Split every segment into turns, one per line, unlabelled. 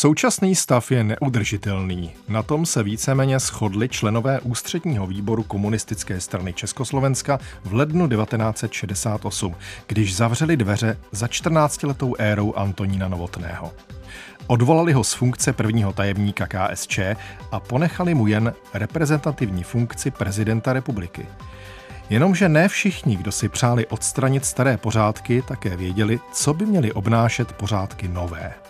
Současný stav je neudržitelný. Na tom se víceméně shodli členové ústředního výboru komunistické strany Československa v lednu 1968, když zavřeli dveře za 14-letou érou Antonína Novotného. Odvolali ho z funkce prvního tajemníka KSČ a ponechali mu jen reprezentativní funkci prezidenta republiky. Jenomže ne všichni, kdo si přáli odstranit staré pořádky, také věděli, co by měly obnášet pořádky nové.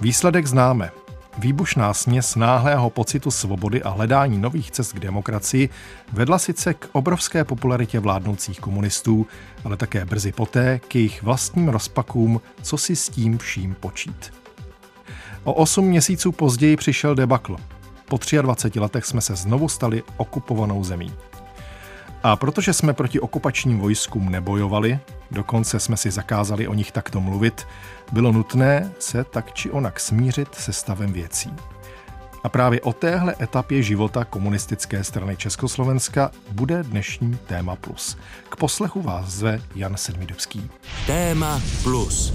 Výsledek známe. Výbušná směs náhlého pocitu svobody a hledání nových cest k demokracii vedla sice k obrovské popularitě vládnoucích komunistů, ale také brzy poté k jejich vlastním rozpakům, co si s tím vším počít. O osm měsíců později přišel debakl. Po 23 letech jsme se znovu stali okupovanou zemí. A protože jsme proti okupačním vojskům nebojovali, dokonce jsme si zakázali o nich takto mluvit, bylo nutné se tak či onak smířit se stavem věcí. A právě o téhle etapě života komunistické strany Československa bude dnešní Téma Plus. K poslechu vás zve Jan Sedmidovský. Téma Plus.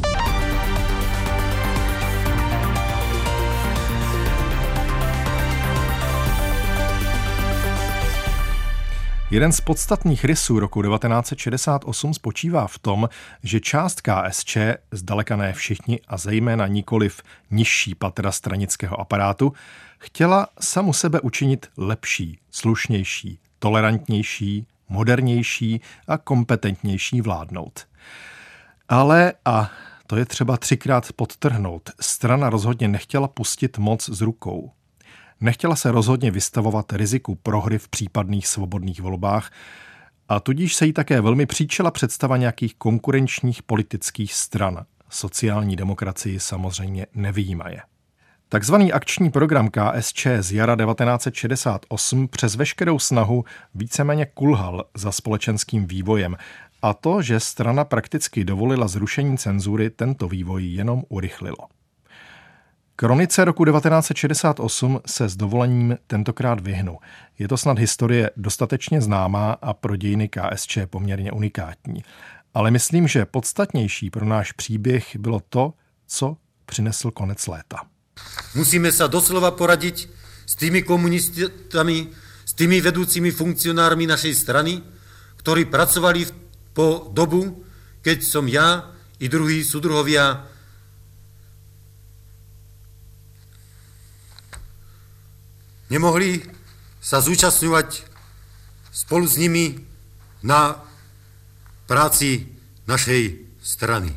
Jeden z podstatných rysů roku 1968 spočívá v tom, že část KSČ, zdaleka ne všichni a zejména nikoliv nižší patra stranického aparátu, chtěla samu sebe učinit lepší, slušnější, tolerantnější, modernější a kompetentnější vládnout. Ale, a to je třeba třikrát podtrhnout, strana rozhodně nechtěla pustit moc z rukou. Nechtěla se rozhodně vystavovat riziku prohry v případných svobodných volbách a tudíž se jí také velmi příčela představa nějakých konkurenčních politických stran. Sociální demokracii samozřejmě nevýjímaje. Takzvaný akční program KSČ z jara 1968 přes veškerou snahu víceméně kulhal za společenským vývojem a to, že strana prakticky dovolila zrušení cenzury, tento vývoj jenom urychlilo. Kronice roku 1968 se s dovolením tentokrát vyhnu. Je to snad historie dostatečně známá a pro dějiny KSČ poměrně unikátní. Ale myslím, že podstatnější pro náš příběh bylo to, co přinesl konec léta.
Musíme se doslova poradit s tými komunistami, s tými vedoucími funkcionármi našej strany, ktorí pracovali po dobu, keď som ja i druhý sudruhovia nemohli sa zúčastňovať spolu s nimi na práci našej strany.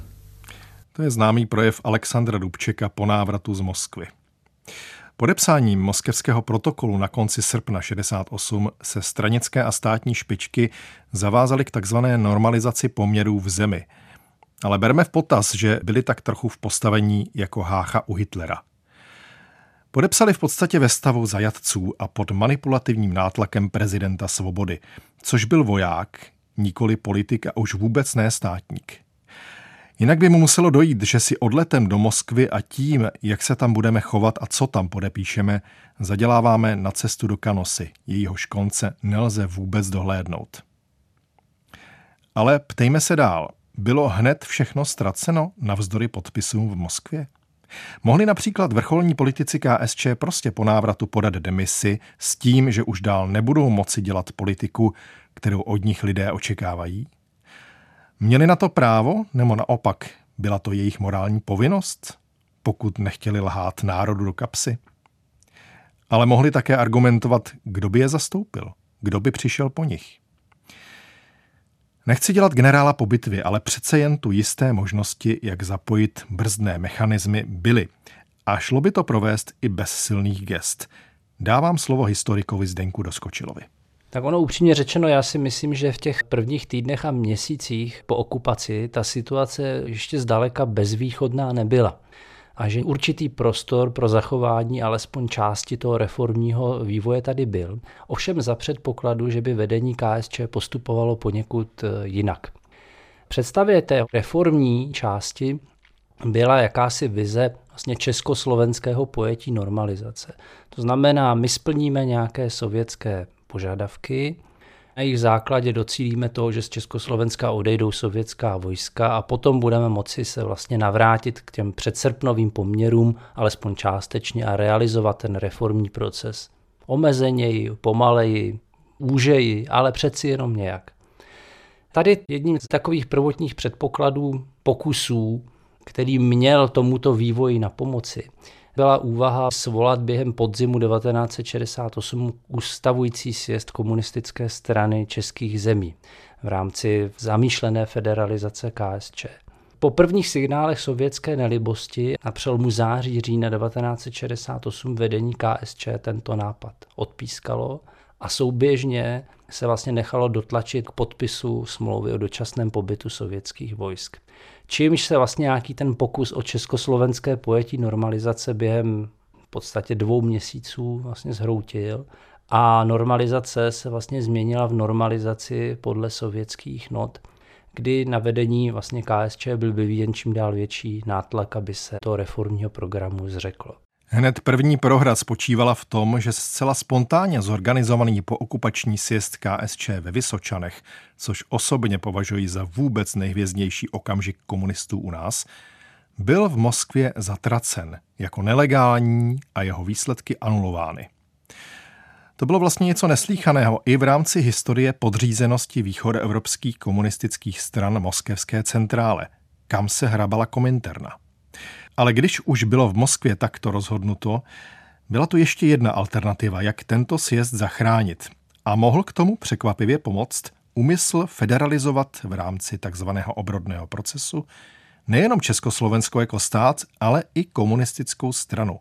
To je známý projev Alexandra Dubčeka po návratu z Moskvy. Podepsáním moskevského protokolu na konci srpna 68 se stranické a státní špičky zavázaly k takzvané normalizaci poměrů v zemi. Ale berme v potaz, že byli tak trochu v postavení jako Hácha u Hitlera – Podepsali v podstatě ve stavu zajatců a pod manipulativním nátlakem prezidenta Svobody, což byl voják, nikoli politik a už vůbec ne státník. Jinak by mu muselo dojít, že si odletem do Moskvy a tím, jak se tam budeme chovat a co tam podepíšeme, zaděláváme na cestu do Kanosy. Jejíhož konce nelze vůbec dohlédnout. Ale ptejme se dál. Bylo hned všechno ztraceno navzdory podpisům v Moskvě? Mohli například vrcholní politici KSČ prostě po návratu podat demisi s tím, že už dál nebudou moci dělat politiku, kterou od nich lidé očekávají? Měli na to právo, nebo naopak byla to jejich morální povinnost, pokud nechtěli lhát národu do kapsy? Ale mohli také argumentovat, kdo by je zastoupil, kdo by přišel po nich. Nechci dělat generála po bitvě, ale přece jen tu jisté možnosti, jak zapojit brzdné mechanismy, byly. A šlo by to provést i bez silných gest. Dávám slovo historikovi Zdenku Doskočilovi.
Tak ono upřímně řečeno, já si myslím, že v těch prvních týdnech a měsících po okupaci ta situace ještě zdaleka bezvýchodná nebyla a že určitý prostor pro zachování alespoň části toho reformního vývoje tady byl. Ovšem za předpokladu, že by vedení KSČ postupovalo poněkud eh, jinak. Představě té reformní části byla jakási vize vlastně československého pojetí normalizace. To znamená, my splníme nějaké sovětské požadavky, Na jejich základě docílíme toho, že z Československa odejdou sovětská vojska a potom budeme moci se vlastně navrátit k těm předsrpnovým poměrům, alespoň částečně, a realizovat ten reformní proces. Omezeněji, pomaleji, úžeji, ale přeci jenom nějak. Tady jedním z takových prvotních předpokladů pokusů, který měl tomuto vývoji na pomoci, byla úvaha svolat během podzimu 1968 ustavující sjezd komunistické strany českých zemí v rámci zamýšlené federalizace KSČ. Po prvních signálech sovětské nelibosti na přelomu září října 1968 vedení KSČ tento nápad odpískalo a souběžně se vlastně nechalo dotlačit k podpisu smlouvy o dočasném pobytu sovětských vojsk. Čímž se vlastně nějaký ten pokus o československé pojetí normalizace během v podstatě dvou měsíců vlastně zhroutil a normalizace se vlastně změnila v normalizaci podle sovětských not, kdy na vedení vlastně KSČ byl vyvíjen čím dál větší nátlak, aby se to reformního programu zřeklo.
Hned první prohra spočívala v tom, že zcela spontánně zorganizovaný pookupační sjezd KSČ ve Vysočanech, což osobně považuji za vůbec nejhvězdnější okamžik komunistů u nás, byl v Moskvě zatracen jako nelegální a jeho výsledky anulovány. To bylo vlastně něco neslíchaného i v rámci historie podřízenosti východoevropských komunistických stran moskevské centrále, kam se hrabala Kominterna. Ale když už bylo v Moskvě takto rozhodnuto, byla tu ještě jedna alternativa, jak tento sjezd zachránit. A mohl k tomu překvapivě pomoct úmysl federalizovat v rámci takzvaného obrodného procesu nejenom Československo jako stát, ale i komunistickou stranu.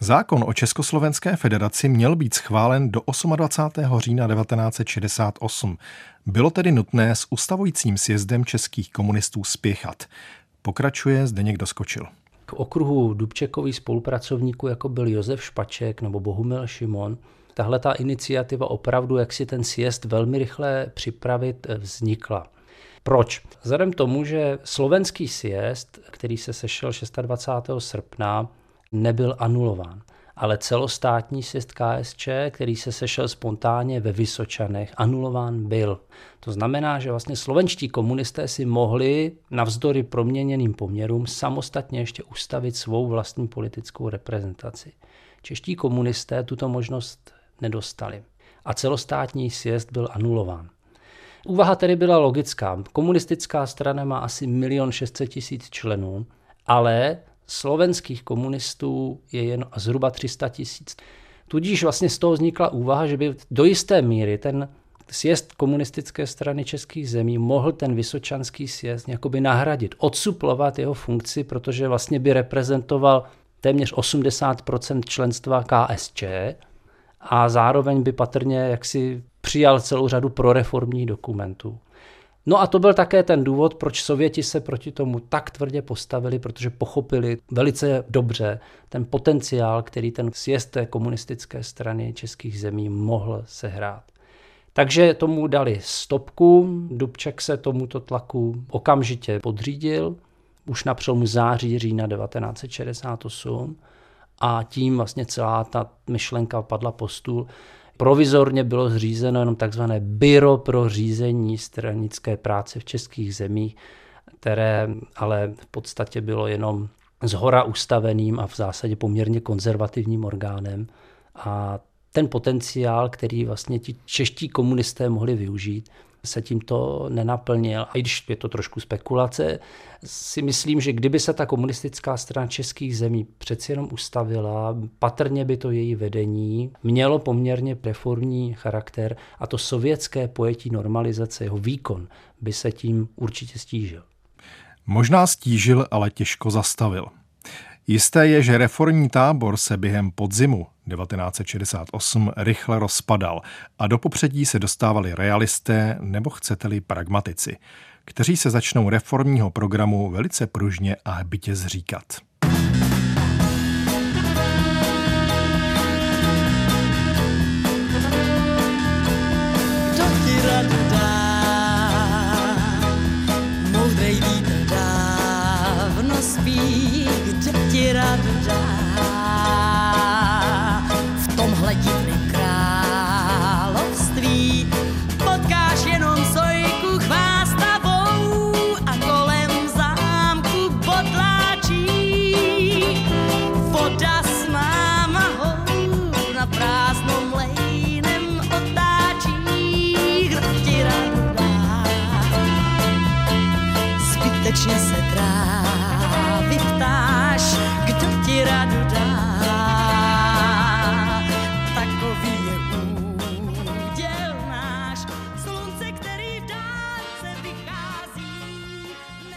Zákon o Československé federaci měl být schválen do 28. října 1968. Bylo tedy nutné s ustavujícím sjezdem českých komunistů spěchat. Pokračuje Zdeněk Doskočil
k okruhu Dubčekových spolupracovníků, jako byl Josef Špaček nebo Bohumil Šimon, tahle ta iniciativa opravdu, jak si ten sjezd velmi rychle připravit, eh, vznikla. Proč? Vzhledem tomu, že slovenský sjezd, který se sešel 26. srpna, nebyl anulován ale celostátní sjezd KSČ, který se sešel spontánně ve Vysočanech, anulován byl. To znamená, že vlastně slovenští komunisté si mohli navzdory proměněným poměrům samostatně ještě ustavit svou vlastní politickou reprezentaci. Čeští komunisté tuto možnost nedostali a celostátní sjezd byl anulován. Úvaha tedy byla logická. Komunistická strana má asi 1 600 tisíc členů, ale slovenských komunistů je jen zhruba 300 tisíc. Tudíž vlastně z toho vznikla úvaha, že by do jisté míry ten sjezd komunistické strany českých zemí mohl ten vysočanský sjezd jakoby nahradit, odsuplovat jeho funkci, protože vlastně by reprezentoval téměř 80% členstva KSČ a zároveň by patrně jaksi přijal celou řadu proreformních dokumentů. No a to byl také ten důvod, proč Sověti se proti tomu tak tvrdě postavili, protože pochopili velice dobře ten potenciál, který ten sjezd té komunistické strany českých zemí mohl sehrát. Takže tomu dali stopku, Dubček se tomuto tlaku okamžitě podřídil, už na přelomu září října 1968 a tím vlastně celá ta myšlenka padla po stůl. Provizorně bylo zřízeno jenom takzvané Byro pro řízení stranické práce v českých zemích, které ale v podstatě bylo jenom zhora ustaveným a v zásadě poměrně konzervativním orgánem. A ten potenciál, který vlastně ti čeští komunisté mohli využít, se tímto nenaplnil. A i když je to trošku spekulace, si myslím, že kdyby se ta komunistická strana českých zemí přeci jenom ustavila, patrně by to její vedení mělo poměrně reformní charakter a to sovětské pojetí normalizace, jeho výkon, by se tím určitě stížil.
Možná stížil, ale těžko zastavil. Jisté je, že reformní tábor se během podzimu 1968 rychle rozpadal a do popředí se dostávali realisté nebo chcete-li pragmatici, kteří se začnou reformního programu velice pružně a hbitě zříkat.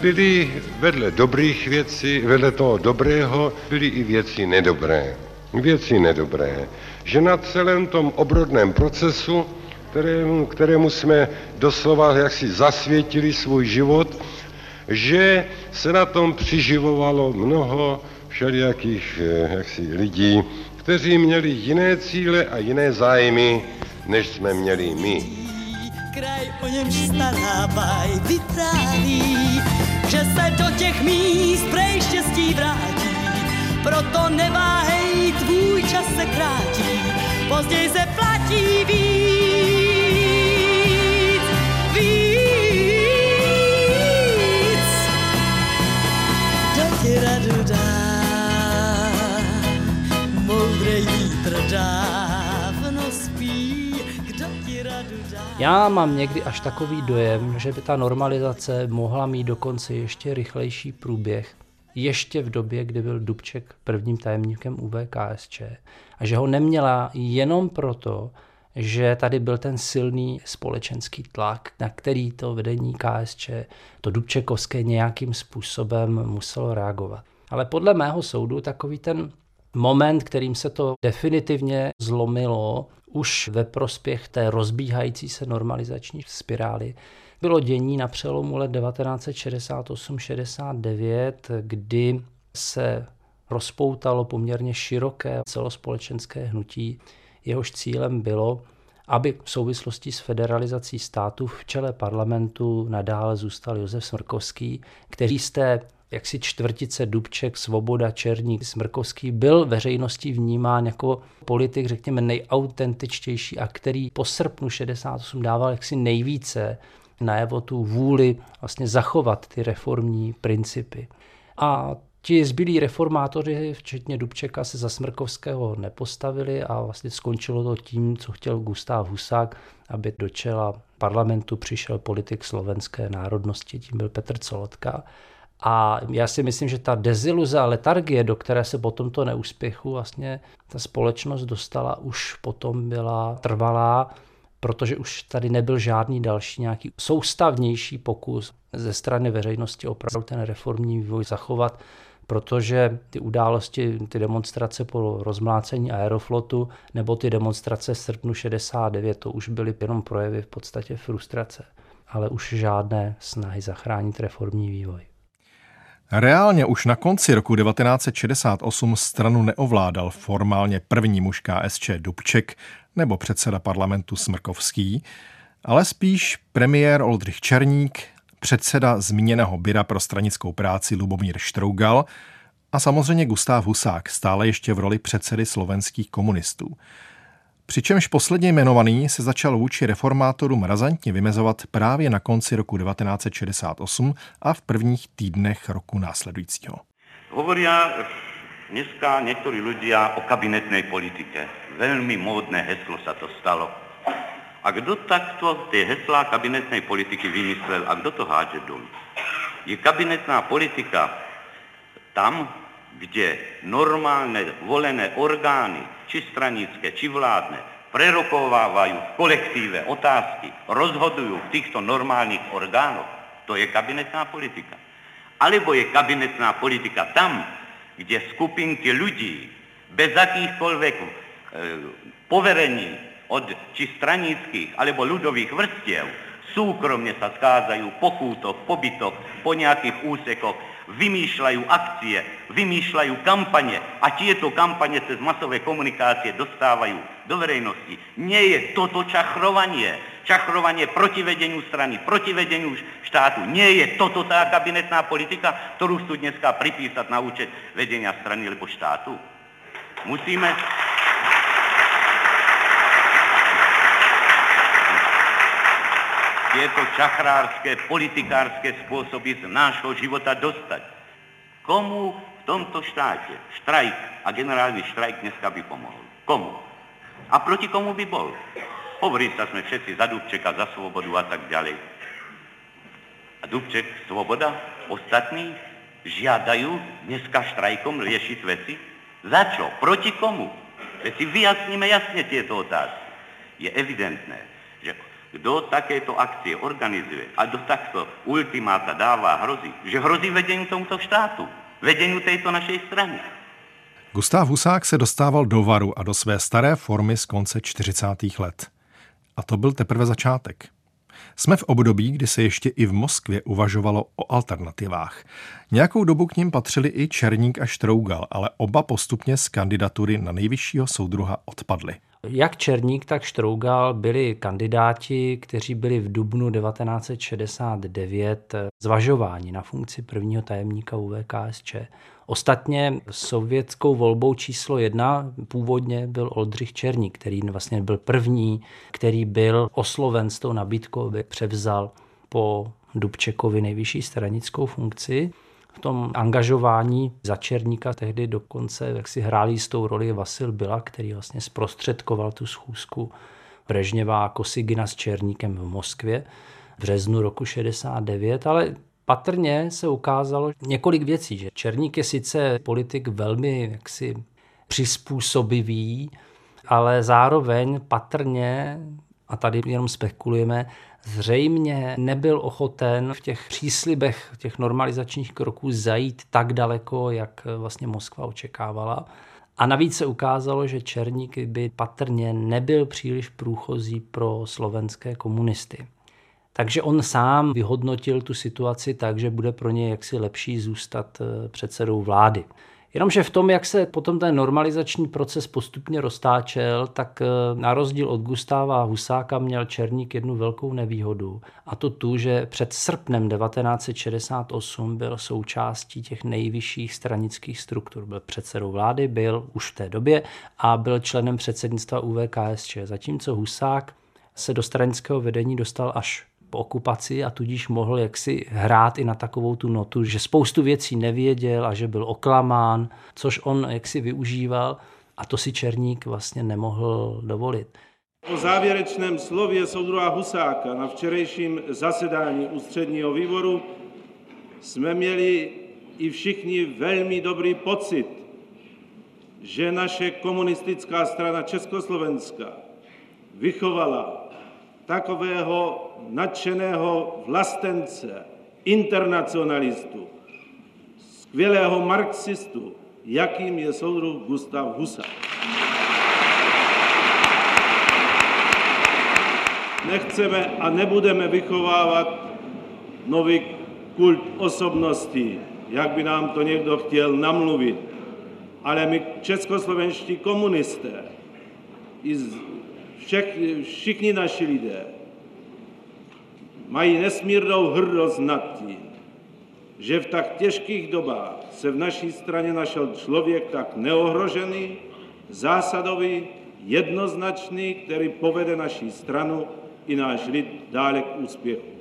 Byly vedle dobrých věcí, vedle toho dobrého, byly i věci nedobré. Věci nedobré. Že na celém tom obrodném procesu, kterému, kterému jsme doslova jaksi zasvětili svůj život, že se na tom přiživovalo mnoho všelijakých eh, jaksi, lidí, kteří měli jiné cíle a jiné zájmy, než jsme měli my. Kraj o němž stará baj vypráví, že se do těch míst prej štěstí vrátí. Proto neváhej, tvůj čas se krátí, později se platí víc, Já mám někdy až takový dojem, že by ta normalizace mohla mít dokonce ještě rychlejší průběh, ještě v době, kdy byl Dubček prvním tajemníkem UVKSČ a že ho neměla jenom proto, že tady byl ten silný společenský tlak, na který to vedení KSČ, to Dubčekovské nějakým způsobem muselo reagovat. Ale podle mého soudu takový ten moment, kterým se to definitivně zlomilo, už ve prospěch té rozbíhající se normalizační spirály, bylo dění na přelomu let 1968-69, kdy se rozpoutalo poměrně široké celospolečenské hnutí. Jehož cílem bylo, aby v souvislosti s federalizací státu v čele parlamentu nadále zůstal Josef Smrkovský, který z té jaksi čtvrtice Dubček, Svoboda, Černík, Smrkovský byl veřejností vnímán jako politik, řekněme, nejautentičtější a který po srpnu 68 dával jaksi nejvíce najevo tu vůli vlastně zachovat ty reformní principy. A ti zbylí reformátoři, včetně Dubčeka, se za Smrkovského nepostavili a vlastně skončilo to tím, co chtěl Gustav Husák, aby do čela parlamentu přišel politik slovenské národnosti, tím byl Petr Colotka. A já si myslím, že ta deziluze a letargie, do které se po tomto neúspěchu vlastně ta společnost dostala, už potom byla trvalá protože už tady nebyl žádný další nějaký soustavnější pokus ze strany veřejnosti opravdu ten reformní vývoj zachovat, protože ty události, ty demonstrace po rozmlácení aeroflotu nebo ty demonstrace v srpnu 69, to už byly jenom projevy v podstatě frustrace, ale už žádné snahy zachránit reformní vývoj.
Reálně už na konci roku 1968 stranu neovládal formálně první muž KSČ Dubček nebo předseda parlamentu Smrkovský, ale spíš premiér Oldřich Černík, předseda zmíněného byra pro stranickou práci Lubomír Štrougal a samozřejmě Gustáv Husák, stále ještě v roli předsedy slovenských komunistů. Přičemž posledně jmenovaný se začal vůči reformátorům razantně vymezovat právě na konci roku 1968 a v prvních týdnech roku následujícího.
Hovoria dneska někteří lidé o kabinetné politike. Velmi módné heslo se to stalo. A kdo takto ty hesla kabinetné politiky vymyslel a kdo to háže dolů? Je kabinetná politika tam, kde normálne volené orgány, či stranické, či vládne, prerokovávajú v kolektíve otázky, rozhodujú v týchto normálnych orgánoch, to je kabinetná politika. Alebo je kabinetná politika tam, kde skupinky ľudí bez akýchkoľvek e, poverení od či stranických alebo ľudových vrstiev súkromne sa skázajú po chútoch, po bytoch, po nejakých úsekoch, vymýšľajú akcie, vymýšľajú kampane a tieto kampane cez masové komunikácie dostávajú do verejnosti. Nie je toto čachrovanie, čachrovanie proti vedeniu strany, proti vedeniu štátu. Nie je toto tá kabinetná politika, ktorú chcú dneska pripísať na účet vedenia strany alebo štátu. Musíme... tieto čachrárske, politikárske spôsoby z nášho života dostať. Komu v tomto štáte štrajk a generálny štrajk dneska by pomohol? Komu? A proti komu by bol? Hovorí sa sme všetci za Dubčeka, za svobodu a tak ďalej. A Dubček, svoboda, ostatní žiadajú dneska štrajkom riešiť veci? Za čo? Proti komu? Veď si vyjasníme jasne tieto otázky. Je evidentné,
kdo takéto akcie organizuje a do takto ultimáta dává hrozí, že hrozí vedení tomuto štátu, vedení této naší strany.
Gustav Husák se dostával do varu a do své staré formy z konce 40. let. A to byl teprve začátek. Jsme v období, kdy se ještě i v Moskvě uvažovalo o alternativách. Nějakou dobu k ním patřili i Černík a Štrougal, ale oba postupně z kandidatury na nejvyššího soudruha odpadly.
Jak Černík, tak Štrougal byli kandidáti, kteří byli v dubnu 1969 zvažováni na funkci prvního tajemníka UVKSČ. Ostatně sovětskou volbou číslo jedna původně byl Oldřich Černík, který vlastně byl první, který byl osloven s tou nabídkou, aby převzal po Dubčekovi nejvyšší stranickou funkci. V tom angažování za Černíka tehdy dokonce jak si hráli s tou roli Vasil Bila, který vlastně zprostředkoval tu schůzku Brežněvá a Kosigina s Černíkem v Moskvě v březnu roku 69, ale patrně se ukázalo několik věcí, že Černík je sice politik velmi jaksi přizpůsobivý, ale zároveň patrně, a tady jenom spekulujeme, zřejmě nebyl ochoten v těch příslibech těch normalizačních kroků zajít tak daleko, jak vlastně Moskva očekávala. A navíc se ukázalo, že Černík by patrně nebyl příliš průchozí pro slovenské komunisty. Takže on sám vyhodnotil tu situaci tak, že bude pro ně jaksi lepší zůstat eh, předsedou vlády. Jenomže v tom, jak se potom ten normalizační proces postupně roztáčel, tak eh, na rozdíl od Gustáva Husáka měl Černík jednu velkou nevýhodu. A to tu, že před srpnem 1968 byl součástí těch nejvyšších stranických struktur. Byl předsedou vlády, byl už v té době a byl členem předsednictva UVKSČ. Zatímco Husák se do stranického vedení dostal až po okupaci a tudíž mohl jaksi hrát i na takovou tu notu, že spoustu věcí nevěděl a že byl oklamán, což on jaksi využíval a to si Černík vlastně nemohl dovolit.
Po závěrečném slově soudruha Husáka na včerejším zasedání ústředního výboru jsme měli i všichni velmi dobrý pocit, že naše komunistická strana Československa vychovala takového nadšeného vlastence, internacionalistu, skvělého marxistu, jakým je soudruh Gustav Husa. Nechceme a nebudeme vychovávat nový kult osobností, jak by nám to někdo chtěl namluvit. Ale my, českoslovenští komunisté, i všech, všichni naši lidé mají nesmírnou hrdost nad tím, že v tak těžkých dobách se v naší straně našel člověk tak neohrožený, zásadový, jednoznačný, který povede naší stranu i náš lid dále k úspěchu.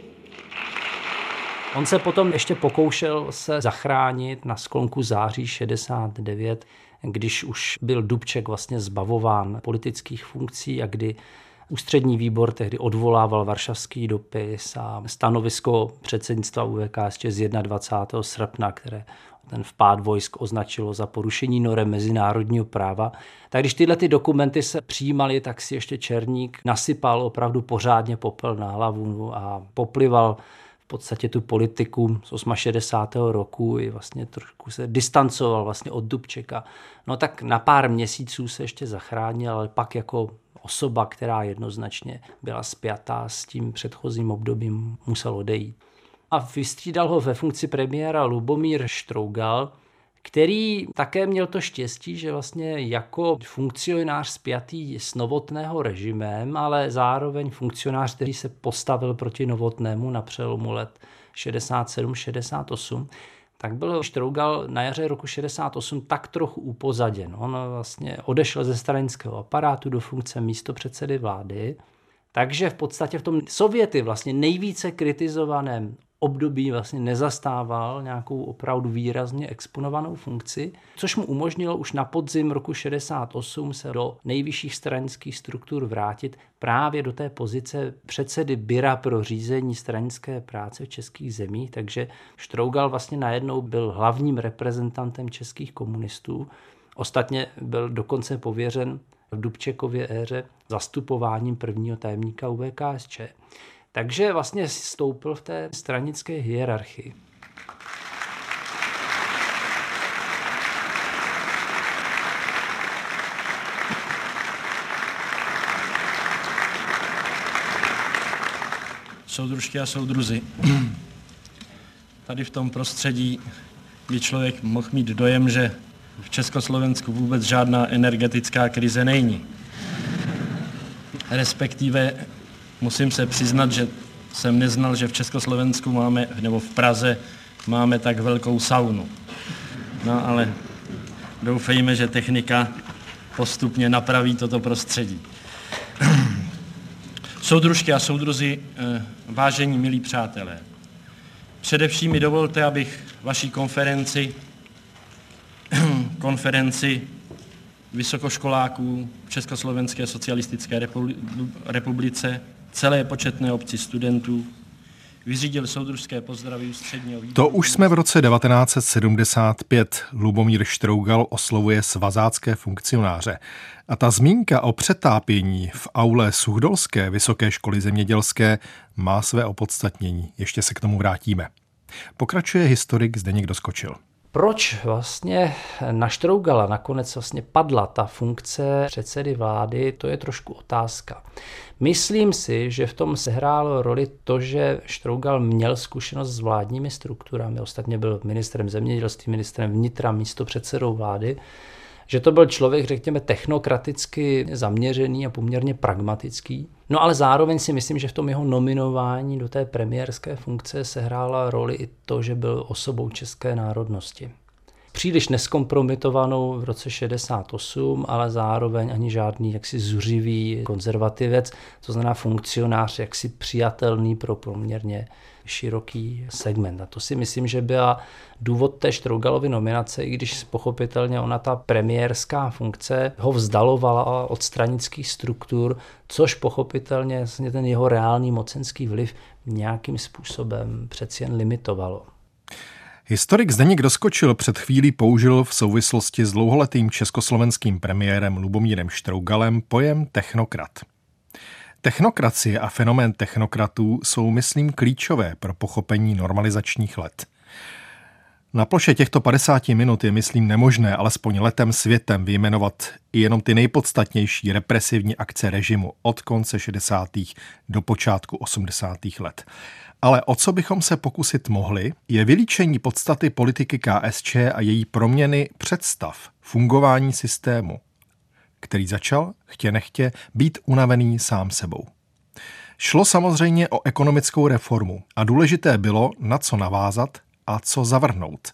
On se potom ještě pokoušel se zachránit na sklonku září 69 když už byl Dubček vlastně zbavován politických funkcí a kdy Ústřední výbor tehdy odvolával varšavský dopis a stanovisko předsednictva UVKSČ z 21. srpna, které ten vpád vojsk označilo za porušení norem mezinárodního práva. Tak když tyhle ty dokumenty se přijímaly, tak si ještě Černík nasypal opravdu pořádně popel na hlavu a poplival podstatě tu politiku z 68. roku i vlastně trošku se distancoval vlastně od Dubčeka. No tak na pár měsíců se ještě zachránil, ale pak jako osoba, která jednoznačně byla spjatá s tím předchozím obdobím, musel odejít. A vystřídal ho ve funkci premiéra Lubomír Štrougal, který také měl to štěstí, že vlastně jako funkcionář spjatý s novotného režimem, ale zároveň funkcionář, který se postavil proti novotnému na přelomu let 67-68, tak byl Štrougal na jaře roku 68 tak trochu upozaděn. On vlastně odešel ze stranického aparátu do funkce místo předsedy vlády, takže v podstatě v tom Sověty vlastně nejvíce kritizovaném období vlastně nezastával nějakou opravdu výrazně exponovanou funkci, což mu umožnilo už na podzim roku 68 se do nejvyšších stranických struktur vrátit právě do té pozice předsedy Byra pro řízení stranické práce v českých zemích, takže Štrougal vlastně najednou byl hlavním reprezentantem českých komunistů. Ostatně byl dokonce pověřen v Dubčekově éře zastupováním prvního tajemníka UVKSČ. Takže vlastně stoupil v té stranické hierarchii.
soudružky a soudruzi. Tady v tom prostředí by člověk mohl mít dojem, že v Československu vůbec žádná energetická krize není. Respektive musím se přiznat, že jsem neznal, že v Československu máme, nebo v Praze máme tak velkou saunu. No ale doufejme, že technika postupně napraví toto prostředí. Soudružky a soudruzi, eh, vážení milí přátelé, především mi dovolte, abych vaší konferenci, konferenci vysokoškoláků v Československé socialistické republice, celé početné obci studentů, vyřídil soudružské pozdravy ústředního výboru.
To už jsme v roce 1975. Lubomír Štrougal oslovuje svazácké funkcionáře. A ta zmínka o přetápění v aule Suhdolské vysoké školy zemědělské má své opodstatnění. Ještě se k tomu vrátíme. Pokračuje historik Zdeněk Doskočil.
Proč vlastně na Štrougala nakonec vlastně padla ta funkce předsedy vlády, to je trošku otázka. Myslím si, že v tom sehrálo roli to, že Štrougal měl zkušenost s vládními strukturami, ostatně byl ministrem zemědělství, ministrem vnitra, místo předsedou vlády, že to byl člověk, řekněme, technokraticky zaměřený a poměrně pragmatický. No ale zároveň si myslím, že v tom jeho nominování do té premiérské funkce sehrála roli i to, že byl osobou české národnosti příliš neskompromitovanou v roce 68, ale zároveň ani žádný jaksi zuřivý konzervativec, to znamená funkcionář jaksi přijatelný pro poměrně široký segment. A to si myslím, že byla důvod té Štrougalovy nominace, i když pochopitelně ona ta premiérská funkce ho vzdalovala od stranických struktur, což pochopitelně vlastně ten jeho reálný mocenský vliv nějakým způsobem přeci jen limitovalo.
Historik Zdeněk Doskočil před chvílí použil v souvislosti s dlouholetým československým premiérem Lubomírem Štrougalem pojem technokrat. Technokracie a fenomén technokratů jsou, myslím, klíčové pro pochopení normalizačních let. Na ploše těchto 50 minut je, myslím, nemožné alespoň letem světem vyjmenovat i jenom ty nejpodstatnější represivní akce režimu od konce 60. do počátku 80. let. Ale o co bychom se pokusit mohli, je vylíčení podstaty politiky KSČ a její proměny představ fungování systému, který začal, chtě nechtě, být unavený sám sebou. Šlo samozřejmě o ekonomickou reformu a důležité bylo, na co navázat a co zavrhnout.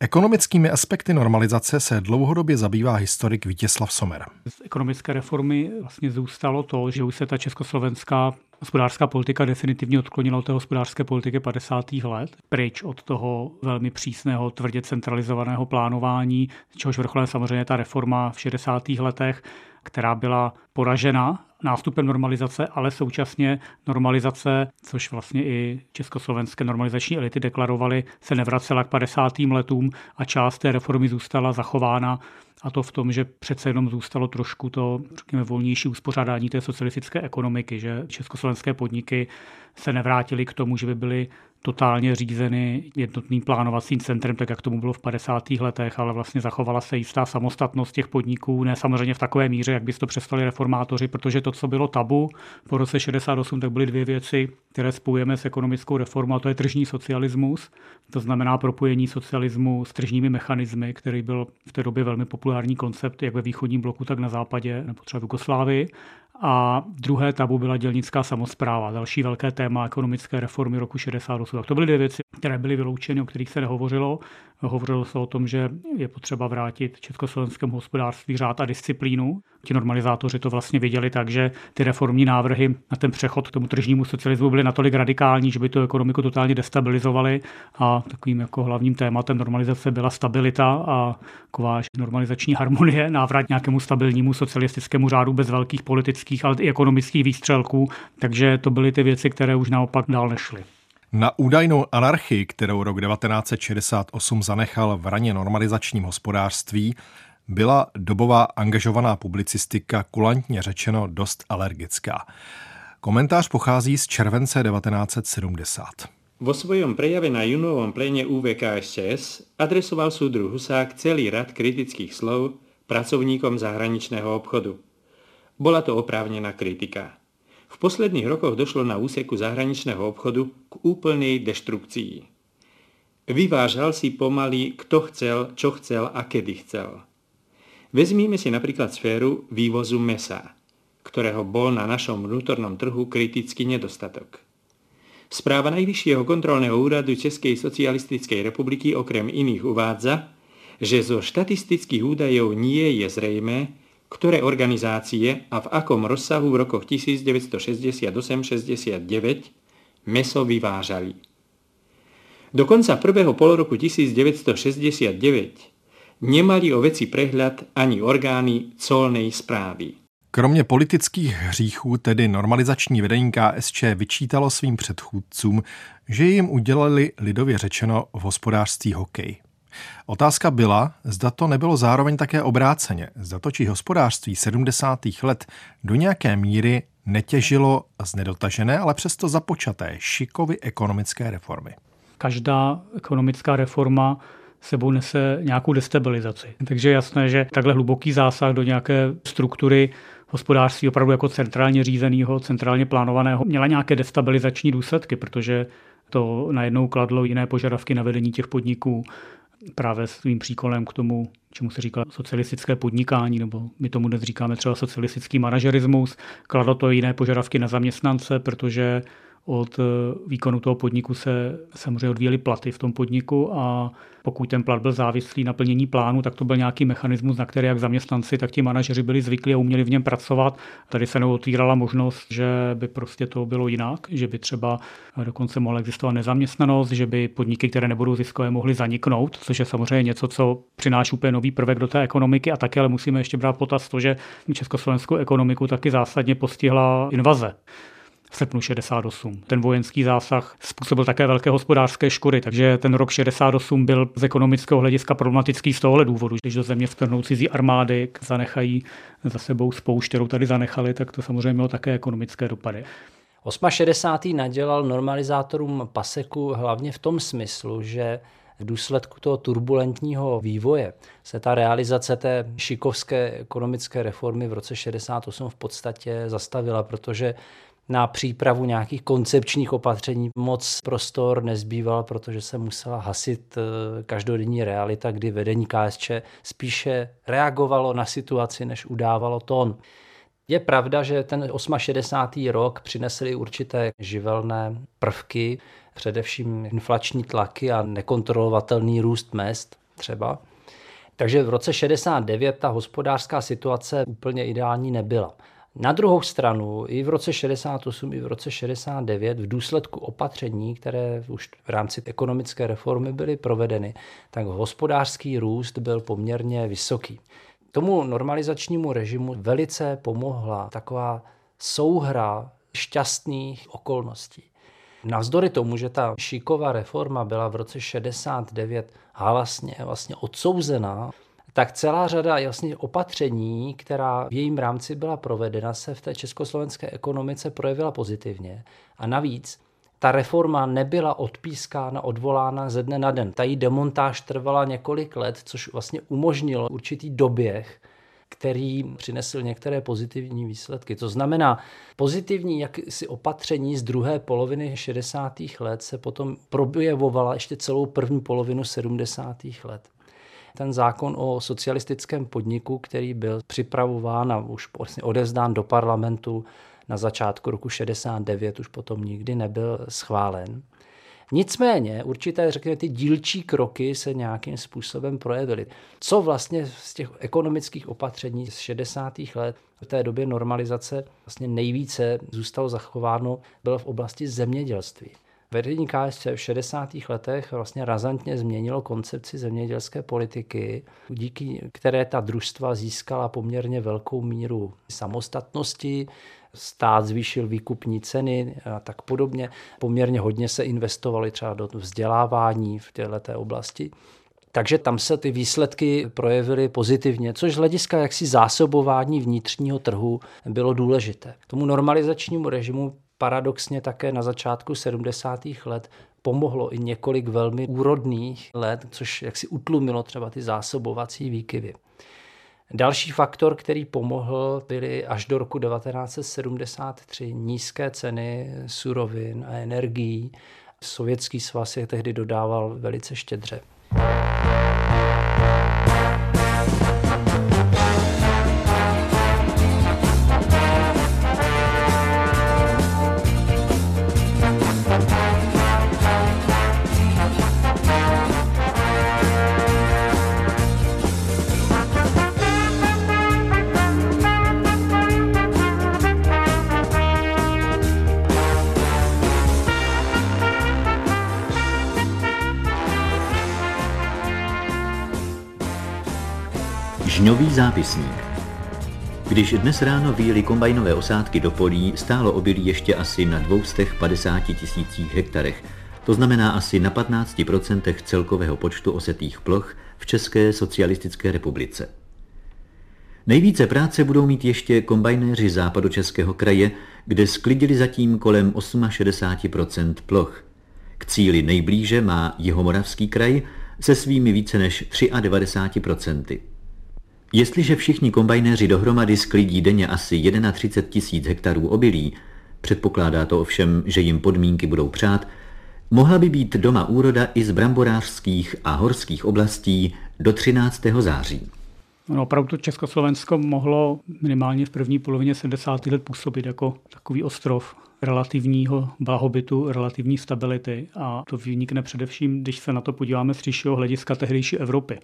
Ekonomickými aspekty normalizace se dlouhodobě zabývá historik Vítězslav Somer.
Z ekonomické reformy vlastně zůstalo to, že už se ta československá hospodářská politika definitivně odklonila od té hospodářské politiky 50. let, pryč od toho velmi přísného, tvrdě centralizovaného plánování, čehož vrcholem samozřejmě ta reforma v 60. letech, která byla poražena nástupem normalizace, ale současně normalizace, což vlastně i československé normalizační elity deklarovaly, se nevracela k 50. letům a část té reformy zůstala zachována a to v tom, že přece jenom zůstalo trošku to, řekněme, volnější uspořádání té socialistické ekonomiky, že československé podniky se nevrátily k tomu, že by byly totálně řízeny jednotným plánovacím centrem, tak jak tomu bylo v 50. letech, ale vlastně zachovala se jistá samostatnost těch podniků, ne samozřejmě v takové míře, jak by to přestali reformátoři, protože to, co bylo tabu po roce 68, tak byly dvě věci, které spojujeme s ekonomickou reformou, a to je tržní socialismus, to znamená propojení socialismu s tržními mechanismy, který byl v té době velmi populární koncept jak ve východním bloku, tak na západě nebo třeba v Jugoslávii. A druhé tabu byla dělnická samozpráva, další velké téma ekonomické reformy roku 68. Tak to byly dvě věci, které byly vyloučeny, o kterých se nehovořilo. Hovořilo se o tom, že je potřeba vrátit československému hospodářství řád a disciplínu. Ti normalizátoři to vlastně viděli tak, že ty reformní návrhy na ten přechod k tomu tržnímu socialismu byly natolik radikální, že by tu ekonomiku totálně destabilizovaly a takovým jako hlavním tématem normalizace byla stabilita a taková normalizační harmonie, návrat nějakému stabilnímu socialistickému řádu bez velkých politických, ale i ekonomických výstřelků. Takže to byly ty věci, které už naopak dál nešly.
Na údajnou anarchii, kterou rok 1968 zanechal v raně normalizačním hospodářství, byla dobová angažovaná publicistika kulantně řečeno dost alergická. Komentář pochází z července 1970.
Vo svojom prejave na junovom plene UVKSČS adresoval súdru Husák celý rad kritických slov pracovníkom zahraničného obchodu. Bola to oprávnená kritika. V posledných rokoch došlo na úseku zahraničného obchodu k úplnej deštrukcii. Vyvážal si pomaly, kto chcel, čo chcel a kedy chcel. Vezmíme si napríklad sféru vývozu mesa ktorého bol na našom vnútornom trhu kritický nedostatok. Správa Najvyššieho kontrolného úradu Českej socialistickej republiky okrem iných uvádza, že zo štatistických údajov nie je zrejme, ktoré organizácie a v akom rozsahu v rokoch 1968-69 meso vyvážali. Do konca prvého poloroku 1969 nemali o veci prehľad ani orgány colnej správy.
Kromě politických hříchů tedy normalizační vedení KSČ vyčítalo svým předchůdcům, že jim udělali lidově řečeno v hospodářství hokej. Otázka byla, zda to nebylo zároveň také obráceně, zda točí hospodářství 70. let do nějaké míry netěžilo z nedotažené, ale přesto započaté šikovy ekonomické reformy.
Každá ekonomická reforma sebou nese nějakou destabilizaci. Takže je jasné, že takhle hluboký zásah do nějaké struktury hospodářství opravdu jako centrálně řízeného, centrálně plánovaného měla nějaké destabilizační důsledky, protože to najednou kladlo jiné požadavky na vedení těch podniků, právě svým příkolem k tomu, čemu se říká socialistické podnikání, nebo my tomu dnes říkáme třeba socialistický manažerismus. Kladlo to jiné požadavky na zaměstnance, protože od výkonu toho podniku se samozřejmě odvíjely platy v tom podniku a pokud ten plat byl závislý na plnění plánu, tak to byl nějaký mechanismus, na který jak zaměstnanci, tak ti manažeři byli zvyklí a uměli v něm pracovat. Tady se otvírala možnost, že by prostě to bylo jinak, že by třeba dokonce mohla existovat nezaměstnanost, že by podniky, které nebudou ziskové, mohly zaniknout, což je samozřejmě něco, co přináší úplně nový prvek do té ekonomiky a taky ale musíme ještě brát potaz to, že československou ekonomiku taky zásadně postihla invaze srpnu 68. Ten vojenský zásah způsobil také velké hospodářské škody, takže ten rok 68 byl z ekonomického hlediska problematický z tohohle důvodu. Když do země vtrhnou cizí armády, zanechají za sebou spoušť, kterou tady zanechali, tak to samozřejmě mělo také ekonomické dopady.
68. nadělal normalizátorům paseku hlavně v tom smyslu, že v důsledku toho turbulentního vývoje se ta realizace té šikovské ekonomické reformy v roce 68 v podstatě zastavila, protože na přípravu nějakých koncepčních opatření moc prostor nezbýval, protože se musela hasit eh, každodenní realita, kdy vedení KSČ spíše reagovalo na situaci, než udávalo tón. Je pravda, že ten 68. rok přinesl určité živelné prvky, především inflační tlaky a nekontrolovatelný růst mest třeba. Takže v roce 69 ta hospodářská situace úplně ideální nebyla. Na druhou stranu i v roce 68, i v roce 69 v důsledku opatření, které už v rámci ekonomické reformy byly provedeny, tak hospodářský růst byl poměrně vysoký. Tomu normalizačnímu režimu velice pomohla taková souhra šťastných okolností. Navzdory tomu, že ta šíková reforma byla v roce 69 halasně vlastně odsouzená, tak celá řada jasně opatření, která v jejím rámci byla provedena, se v té československé ekonomice projevila pozitivně. A navíc ta reforma nebyla odpískána, odvolána ze dne na den. Ta její demontáž trvala několik let, což vlastně umožnilo určitý doběh, který přinesl některé pozitivní výsledky. To znamená, pozitivní jaksi opatření z druhé poloviny 60. let se potom projevovala ještě celou první polovinu 70. let ten zákon o socialistickém podniku, který byl připravován a už vlastně odezdán do parlamentu na začátku roku 69, už potom nikdy nebyl schválen. Nicméně určité, řekněme, ty dílčí kroky se nějakým způsobem projevily. Co vlastně z těch ekonomických opatření z 60. let v té době normalizace vlastně nejvíce zůstalo zachováno, bylo v oblasti zemědělství. Vedení KSČ v 60. letech vlastně razantně změnilo koncepci zemědělské politiky, díky které ta družstva získala poměrně velkou míru samostatnosti, stát zvýšil výkupní ceny a tak podobně. Poměrně hodně se investovali třeba do vzdělávání v této oblasti. Takže tam se ty výsledky projevily pozitivně, což z hlediska jaksi zásobování vnitřního trhu bylo důležité. Tomu normalizačnímu režimu paradoxně také na začátku 70. let pomohlo i několik velmi úrodných let, což jaksi utlumilo třeba ty zásobovací výkyvy. Další faktor, který pomohl, byly až do roku 1973 nízké ceny surovin a energií. Sovětský svaz je tehdy dodával velice štědře.
Žňový zápisník. Když dnes ráno výjeli kombajnové osádky do polí, stálo obilí ještě asi na 250 tisících hektarech. To znamená asi na 15% celkového počtu osetých ploch v České socialistické republice. Nejvíce práce budou mít ještě kombajnéři západočeského kraje, kde sklidili zatím kolem 68% ploch. K cíli nejblíže má Jihomoravský kraj se svými více než 93%. Jestliže všichni kombajnéři dohromady sklidí denně asi 31 tisíc hektarů obilí, předpokládá to ovšem, že jim podmínky budou přát, mohla by být doma úroda i z bramborářských a horských oblastí do 13. září.
No, opravdu Československo mohlo minimálně v první polovině 70. let působit jako takový ostrov relativního blahobytu, relativní stability a to vynikne především, když se na to podíváme z příštího hlediska tehdejší Evropy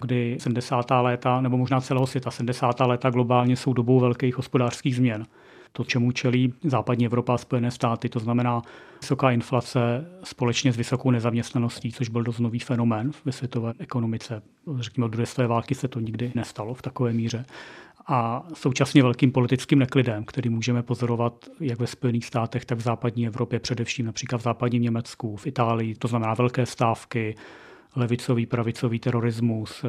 kdy 70. léta, nebo možná celého světa, 70. léta globálně jsou dobou velkých hospodářských změn. To, čemu čelí západní Evropa a Spojené státy, to znamená vysoká inflace společně s vysokou nezaměstnaností, což byl dost nový fenomén ve světové ekonomice. Řekněme, od druhé své války se to nikdy nestalo v takové míře. A současně velkým politickým neklidem, který můžeme pozorovat jak ve Spojených státech, tak v západní Evropě, především například v západním Německu, v Itálii, to znamená velké stávky, levicový, pravicový terorismus.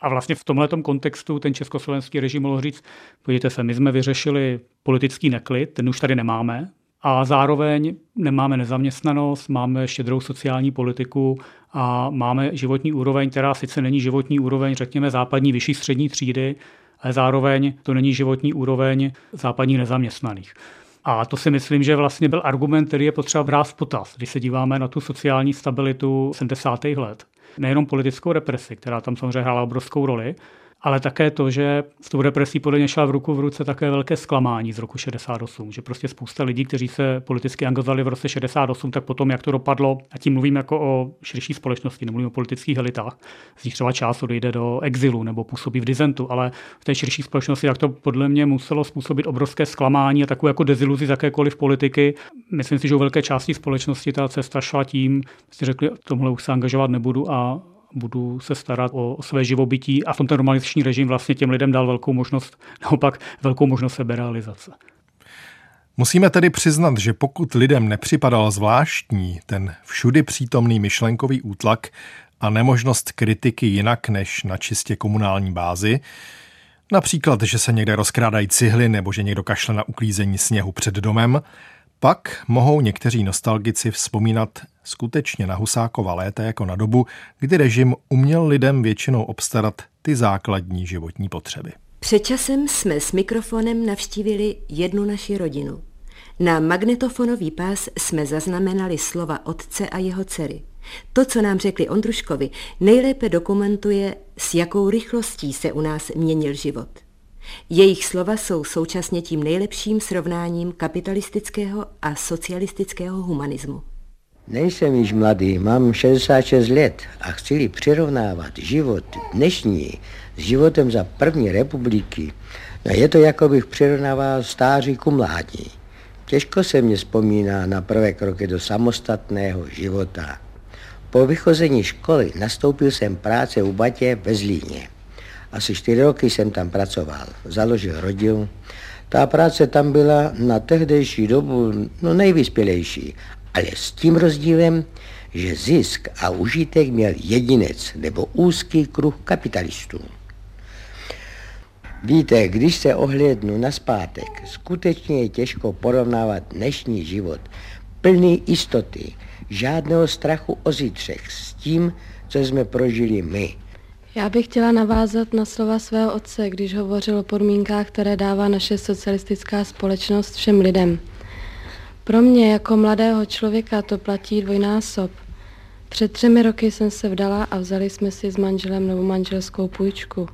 A vlastně v tomhle kontextu ten československý režim mohl říct, podívejte se, my jsme vyřešili politický neklid, ten už tady nemáme, a zároveň nemáme nezaměstnanost, máme štědrou sociální politiku a máme životní úroveň, která sice není životní úroveň, řekněme, západní vyšší střední třídy, ale zároveň to není životní úroveň západních nezaměstnaných. A to si myslím, že vlastně byl argument, který je potřeba brát v potaz, když se díváme na tu sociální stabilitu 70. let. Nejenom politickou represi, která tam samozřejmě hrála obrovskou roli, ale také to, že s tou represí podle mě šla v ruku v ruce také velké zklamání z roku 68, že prostě spousta lidí, kteří se politicky angažovali v roce 68, tak potom, jak to dopadlo, a tím mluvím jako o širší společnosti, nemluvím o politických elitách, z nich třeba část odejde do exilu nebo působí v dizentu, ale v té širší společnosti, jak to podle mě muselo způsobit obrovské zklamání a takovou jako deziluzi z jakékoliv politiky. Myslím si, že u velké části společnosti ta cesta šla tím, si řekli, tomhle už se angažovat nebudu a budu se starat o své živobytí a v tom ten normalizační režim vlastně těm lidem dal velkou možnost, naopak velkou možnost seberealizace.
Musíme tedy přiznat, že pokud lidem nepřipadal zvláštní ten všudy přítomný myšlenkový útlak a nemožnost kritiky jinak než na čistě komunální bázi, například, že se někde rozkrádají cihly nebo že někdo kašle na uklízení sněhu před domem, pak mohou někteří nostalgici vzpomínat skutečně na Husákova léta jako na dobu, kdy režim uměl lidem většinou obstarat ty základní životní potřeby.
Před časem jsme s mikrofonem navštívili jednu naši rodinu. Na magnetofonový pás jsme zaznamenali slova otce a jeho dcery. To, co nám řekli Ondruškovi, nejlépe dokumentuje, s jakou rychlostí se u nás měnil život. Jejich slova jsou současně tím nejlepším srovnáním kapitalistického a socialistického humanismu.
Nejsem již mladý, mám 66 let a chci přirovnávat život dnešní s životem za první republiky, no je to jako bych přirovnával stáří ku mládí. Těžko se mě vzpomíná na prvé kroky do samostatného života. Po vychození školy nastoupil jsem práce u batě ve Zlíně. Asi čtyři roky jsem tam pracoval, založil rodinu. Ta práce tam byla na tehdejší dobu no nejvyspělejší, ale s tím rozdílem, že zisk a užitek měl jedinec nebo úzký kruh kapitalistů. Víte, když se ohlednu na zpátek, skutečně je těžko porovnávat dnešní život, plný jistoty, žádného strachu o zítřek s tím, co jsme prožili my.
Já bych chtěla navázat na slova svého otce, když hovořil o podmínkách, které dává naše socialistická společnost všem lidem. Pro mě jako mladého člověka to platí dvojnásob. Před třemi roky jsem se vdala a vzali jsme si s manželem novou manželskou půjčku.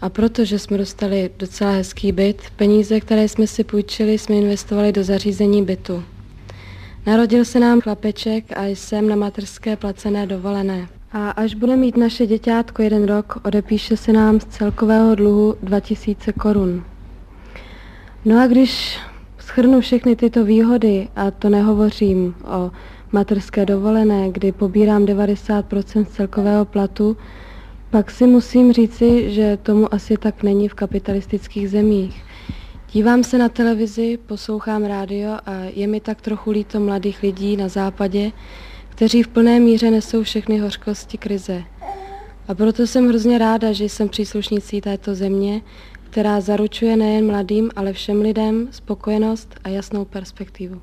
A protože jsme dostali docela hezký byt, peníze, které jsme si půjčili, jsme investovali do zařízení bytu. Narodil se nám chlapeček a jsem na materské placené dovolené. A až bude mít naše děťátko jeden rok, odepíše se nám z celkového dluhu 2000 korun. No a když schrnu všechny tyto výhody, a to nehovořím o materské dovolené, kdy pobírám 90% celkového platu, pak si musím říci, že tomu asi tak není v kapitalistických zemích. Dívám se na televizi, poslouchám rádio a je mi tak trochu líto mladých lidí na západě, kteří v plné míře nesou všechny hořkosti krize. A proto jsem hrozně ráda, že jsem příslušnicí této země, která zaručuje nejen mladým, ale všem lidem spokojenost a jasnou perspektivu.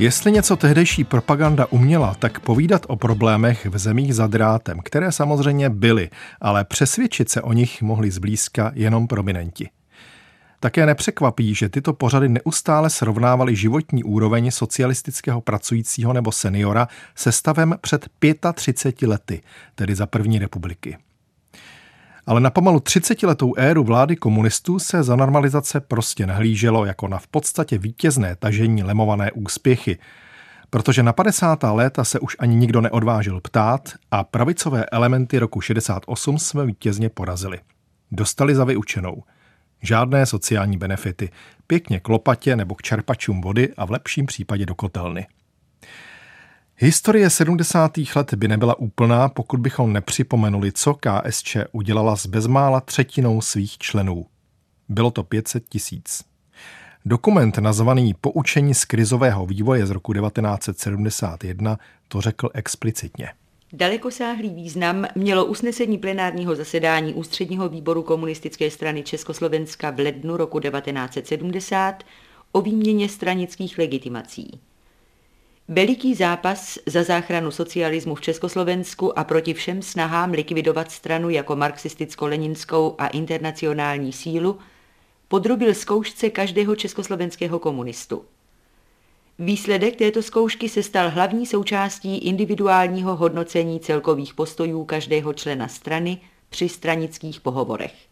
Jestli něco tehdejší propaganda uměla, tak povídat o problémech v zemích za drátem, které samozřejmě byly, ale přesvědčit se o nich mohli zblízka jenom prominenti. Také nepřekvapí, že tyto pořady neustále srovnávaly životní úroveň socialistického pracujícího nebo seniora se stavem před 35 lety, tedy za první republiky. Ale na pomalu 30-letou éru vlády komunistů se za normalizace prostě nahlíželo jako na v podstatě vítězné tažení lemované úspěchy, protože na 50. léta se už ani nikdo neodvážil ptát a pravicové elementy roku 68 jsme vítězně porazili. Dostali za vyučenou. Žádné sociální benefity, pěkně k lopatě nebo k čerpačům vody a v lepším případě do kotelny. Historie 70. let by nebyla úplná, pokud bychom nepřipomenuli, co KSČ udělala s bezmála třetinou svých členů. Bylo to 500 tisíc. Dokument nazvaný Poučení z krizového vývoje z roku 1971 to řekl explicitně.
Dalekosáhlý význam mělo usnesení plenárního zasedání Ústředního výboru komunistické strany Československa v lednu roku 1970 o výměně stranických legitimací. Veliký zápas za záchranu socialismu v Československu a proti všem snahám likvidovat stranu jako marxisticko-leninskou a internacionální sílu podrobil zkoušce každého československého komunistu. Výsledek této zkoušky se stal hlavní součástí individuálního hodnocení celkových postojů každého člena strany při stranických pohovorech.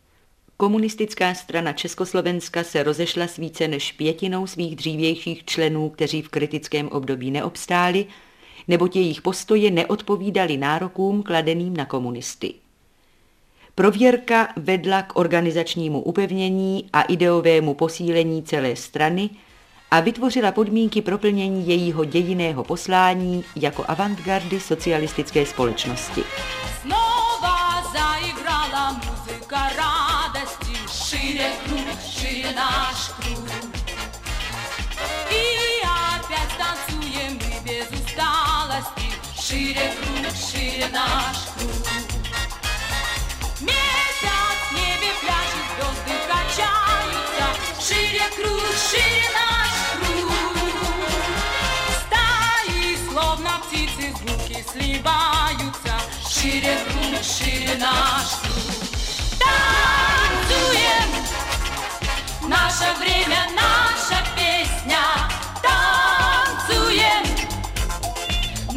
Komunistická strana Československa se rozešla s více než pětinou svých dřívějších členů, kteří v kritickém období neobstáli, neboť jejich postoje neodpovídaly nárokům kladeným na komunisty. Prověrka vedla k organizačnímu upevnění a ideovému posílení celé strany a vytvořila podmínky pro plnění jejího dějiného poslání jako avantgardy socialistické společnosti. Znova шире круг, шире наш круг. Месяц в небе пляшет, звезды качаются, шире круг, шире наш круг. Стаи, словно птицы, звуки сливаются, шире круг, шире наш круг. Танцуем! Наше время, наша песня.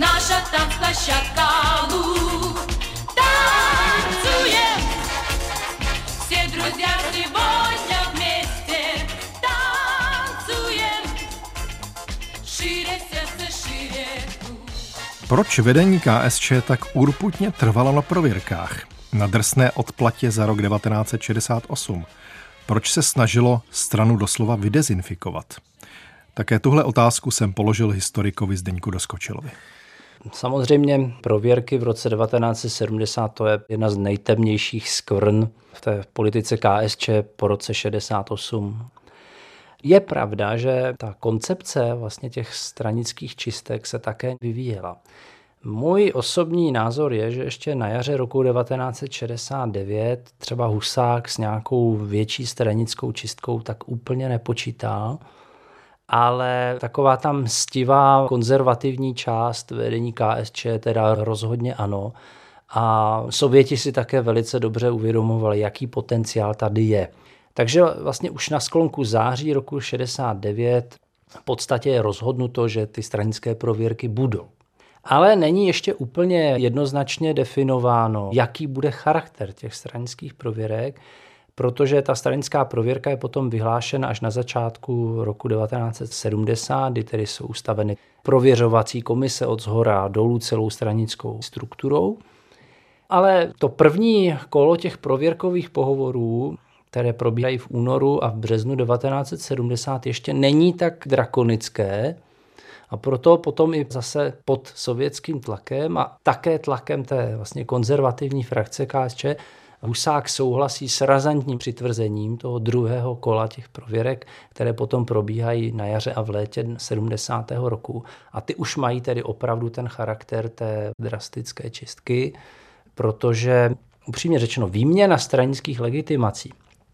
Naša tanc plощадка лук Все друзья сегодня вместе Танцуем Шире сердце, шире
Proč vedení KSČ tak urputně trvalo na prověrkách? Na drsné odplatě za rok 1968. Proč se snažilo stranu doslova vydezinfikovat? Také tuhle otázku jsem položil historikovi Zdeňku Doskočilovi.
Samozřejmě prověrky v roce 1970 to je jedna z nejtemnějších skvrn v té politice KSČ po roce 68. Je pravda, že ta koncepce vlastně těch stranických čistek se také vyvíjela. Můj osobní názor je, že ještě na jaře roku 1969 třeba Husák s nějakou větší stranickou čistkou tak úplně nepočítal, ale taková tam stivá konzervativní část vedení KSČ teda rozhodně ano. A Sověti si také velice dobře uvědomovali, jaký potenciál tady je. Takže vlastně už na sklonku září roku 69 v podstatě je rozhodnuto, že ty stranické prověrky budou. Ale není ještě úplně jednoznačně definováno, jaký bude charakter těch stranických prověrek, protože ta stranická prověrka je potom vyhlášena až na začátku roku 1970, kdy tedy jsou ustaveny prověřovací komise od zhora dolů celou stranickou strukturou. Ale to první kolo těch prověrkových pohovorů které probíhají v únoru a v březnu 1970, ještě není tak drakonické. A proto potom i zase pod sovětským tlakem a také tlakem té vlastně konzervativní frakce KSČ Husák souhlasí s razantním přitvrzením toho druhého kola těch prověrek, které potom probíhají na jaře a v létě 70. roku. A ty už mají tedy opravdu ten charakter té drastické čistky, protože upřímně řečeno výměna stranických legitimací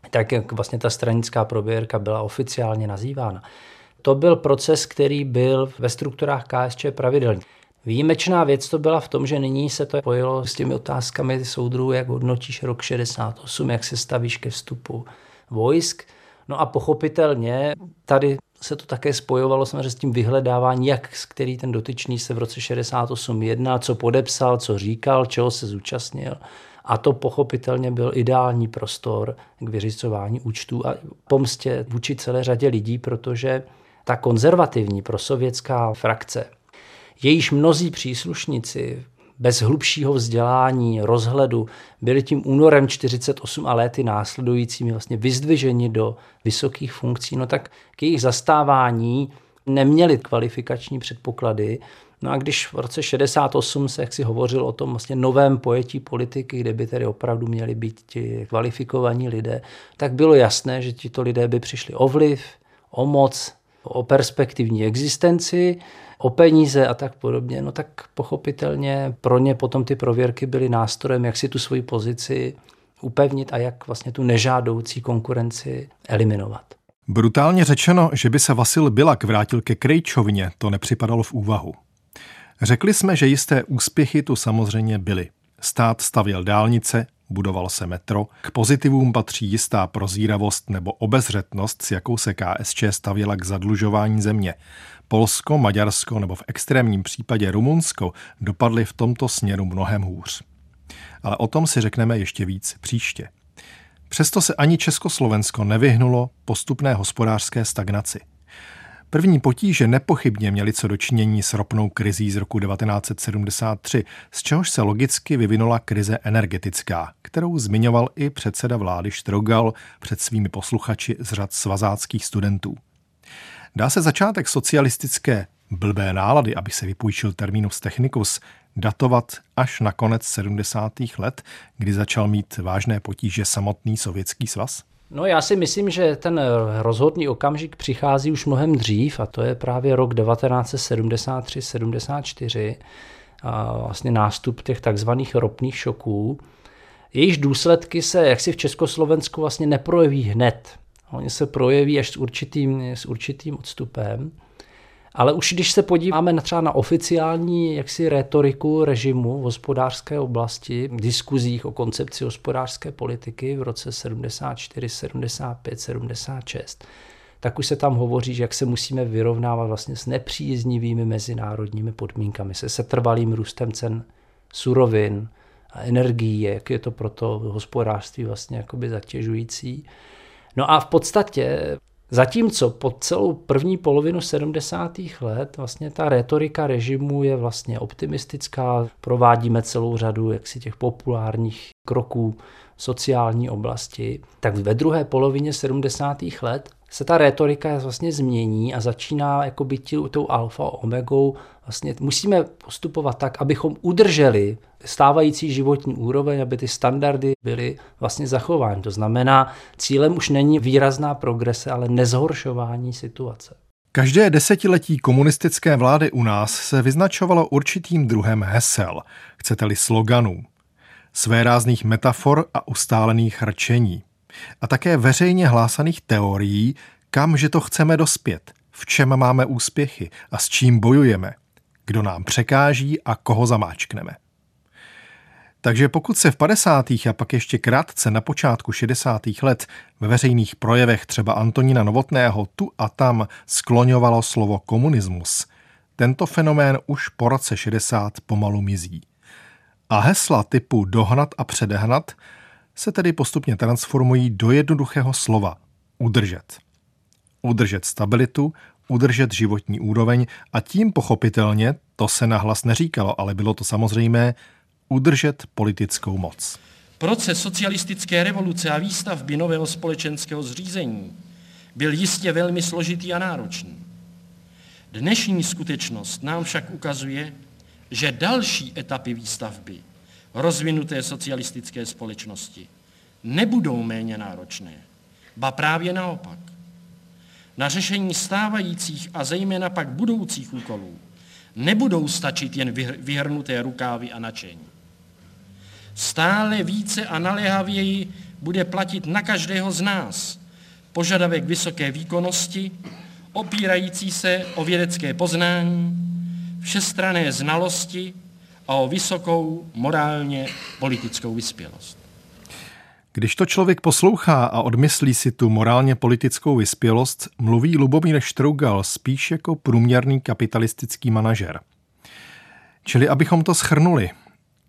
tak jak vlastně ta stranická prověrka byla oficiálně nazývána. To byl proces, který byl ve strukturách KSČ pravidelný. Výjimečná věc to byla v tom, že nyní se to pojilo s těmi otázkami soudrů, jak hodnotíš rok 68, jak se stavíš ke vstupu vojsk. No a pochopitelně tady se to také spojovalo samozřejmě s tím vyhledáváním, jak který ten dotyčný se v roce 68 jedná, co podepsal, co říkal, čeho se zúčastnil. A to pochopitelně byl ideální prostor k vyřizování účtů a pomstě vůči celé řadě lidí, protože ta konzervativní prosovětská frakce, jejíž mnozí příslušníci bez hlubšího vzdělání, rozhledu, byli tím únorem 48 a léty následujícími vlastně vyzdviženi do vysokých funkcí, no tak k jejich zastávání neměli kvalifikační předpoklady, No a když v roce 68 se jaksi hovořil o tom vlastně novém pojetí politiky, kde by tedy opravdu měli být ti kvalifikovaní lidé, tak bylo jasné, že tito lidé by přišli o vliv, o moc, o perspektivní existenci, o peníze a tak podobně, no tak pochopitelně pro ně potom ty prověrky byly nástrojem, jak si tu svoji pozici upevnit a jak vlastně tu nežádoucí konkurenci eliminovat.
Brutálně řečeno, že by se Vasil Bilak vrátil ke Krejčovně, to nepřipadalo v úvahu. Řekli jsme, že jisté úspěchy tu samozřejmě byly. Stát stavěl dálnice, budoval se metro, k pozitivům patří jistá prozíravost nebo obezřetnost, s jakou se KSČ stavěla k zadlužování země. Polsko, Maďarsko nebo v extrémním případě Rumunsko dopadly v tomto směru mnohem hůř. Ale o tom si řekneme ještě víc příště. Přesto se ani Československo nevyhnulo postupné hospodářské stagnaci. První potíže nepochybně měly co dočinění s ropnou krizí z roku 1973, z čehož se logicky vyvinula krize energetická, kterou zmiňoval i předseda vlády Štrogal před svými posluchači z řad svazáckých studentů. Dá se začátek socialistické blbé nálady, aby se vypůjčil terminus technicus, datovat až na konec 70. let, kdy začal mít vážné potíže samotný sovětský svaz?
No já si myslím, že ten rozhodný okamžik přichází už mnohem dřív a to je právě rok 1973-74 a vlastně nástup těch takzvaných ropných šoků. Jejíž důsledky se jaksi v Československu vlastně neprojeví hned. Oni se projeví až s určitým, s určitým odstupem. Ale už když se podíváme na třeba na oficiální jaksi retoriku režimu v hospodářské oblasti, v diskuzích o koncepci hospodářské politiky v roce 74, 75, 76, tak už se tam hovoří, že jak se musíme vyrovnávat vlastně s nepříznivými mezinárodními podmínkami, se setrvalým růstem cen surovin a energií, jak je to pro to hospodářství vlastně jakoby zatěžující. No a v podstatě Zatímco po celou první polovinu 70. let vlastně ta retorika režimu je vlastně optimistická, provádíme celou řadu jaksi těch populárních kroků sociální oblasti, tak ve druhé polovině 70. let se ta retorika vlastně změní a začíná jako být tou alfa omegou. Vlastně musíme postupovat tak, abychom udrželi stávající životní úroveň, aby ty standardy byly vlastně zachovány. To znamená, cílem už není výrazná progrese, ale nezhoršování situace.
Každé desetiletí komunistické vlády u nás se vyznačovalo určitým druhem hesel, chcete-li sloganů, své rázných metafor a ustálených rčení a také veřejně hlásaných teorií, kam že to chceme dospět, v čem máme úspěchy a s čím bojujeme, kdo nám překáží a koho zamáčkneme. Takže pokud se v 50. a pak ještě krátce na počátku 60. let ve veřejných projevech třeba Antonína Novotného tu a tam skloňovalo slovo komunismus, tento fenomén už po roce 60 pomalu mizí. A hesla typu dohnat a předehnat se tedy postupně transformují do jednoduchého slova udržet. Udržet stabilitu, udržet životní úroveň a tím pochopitelně, to se nahlas neříkalo, ale bylo to samozřejmé, udržet politickou moc.
Proces socialistické revoluce a výstavby nového společenského zřízení byl jistě velmi složitý a náročný. Dnešní skutečnost nám však ukazuje, že další etapy výstavby rozvinuté socialistické společnosti nebudou méně náročné, ba právě naopak. Na řešení stávajících a zejména pak budoucích úkolů nebudou stačit jen vyhrnuté rukávy a načení. Stále více a naléhavěji bude platit na každého z nás požadavek vysoké výkonnosti, opírající se o vědecké poznání, všestrané znalosti a o vysokou morálně politickou vyspělost.
Když to člověk poslouchá a odmyslí si tu morálně politickou vyspělost, mluví Lubomír Štrougal spíš jako průměrný kapitalistický manažer. Čili abychom to schrnuli,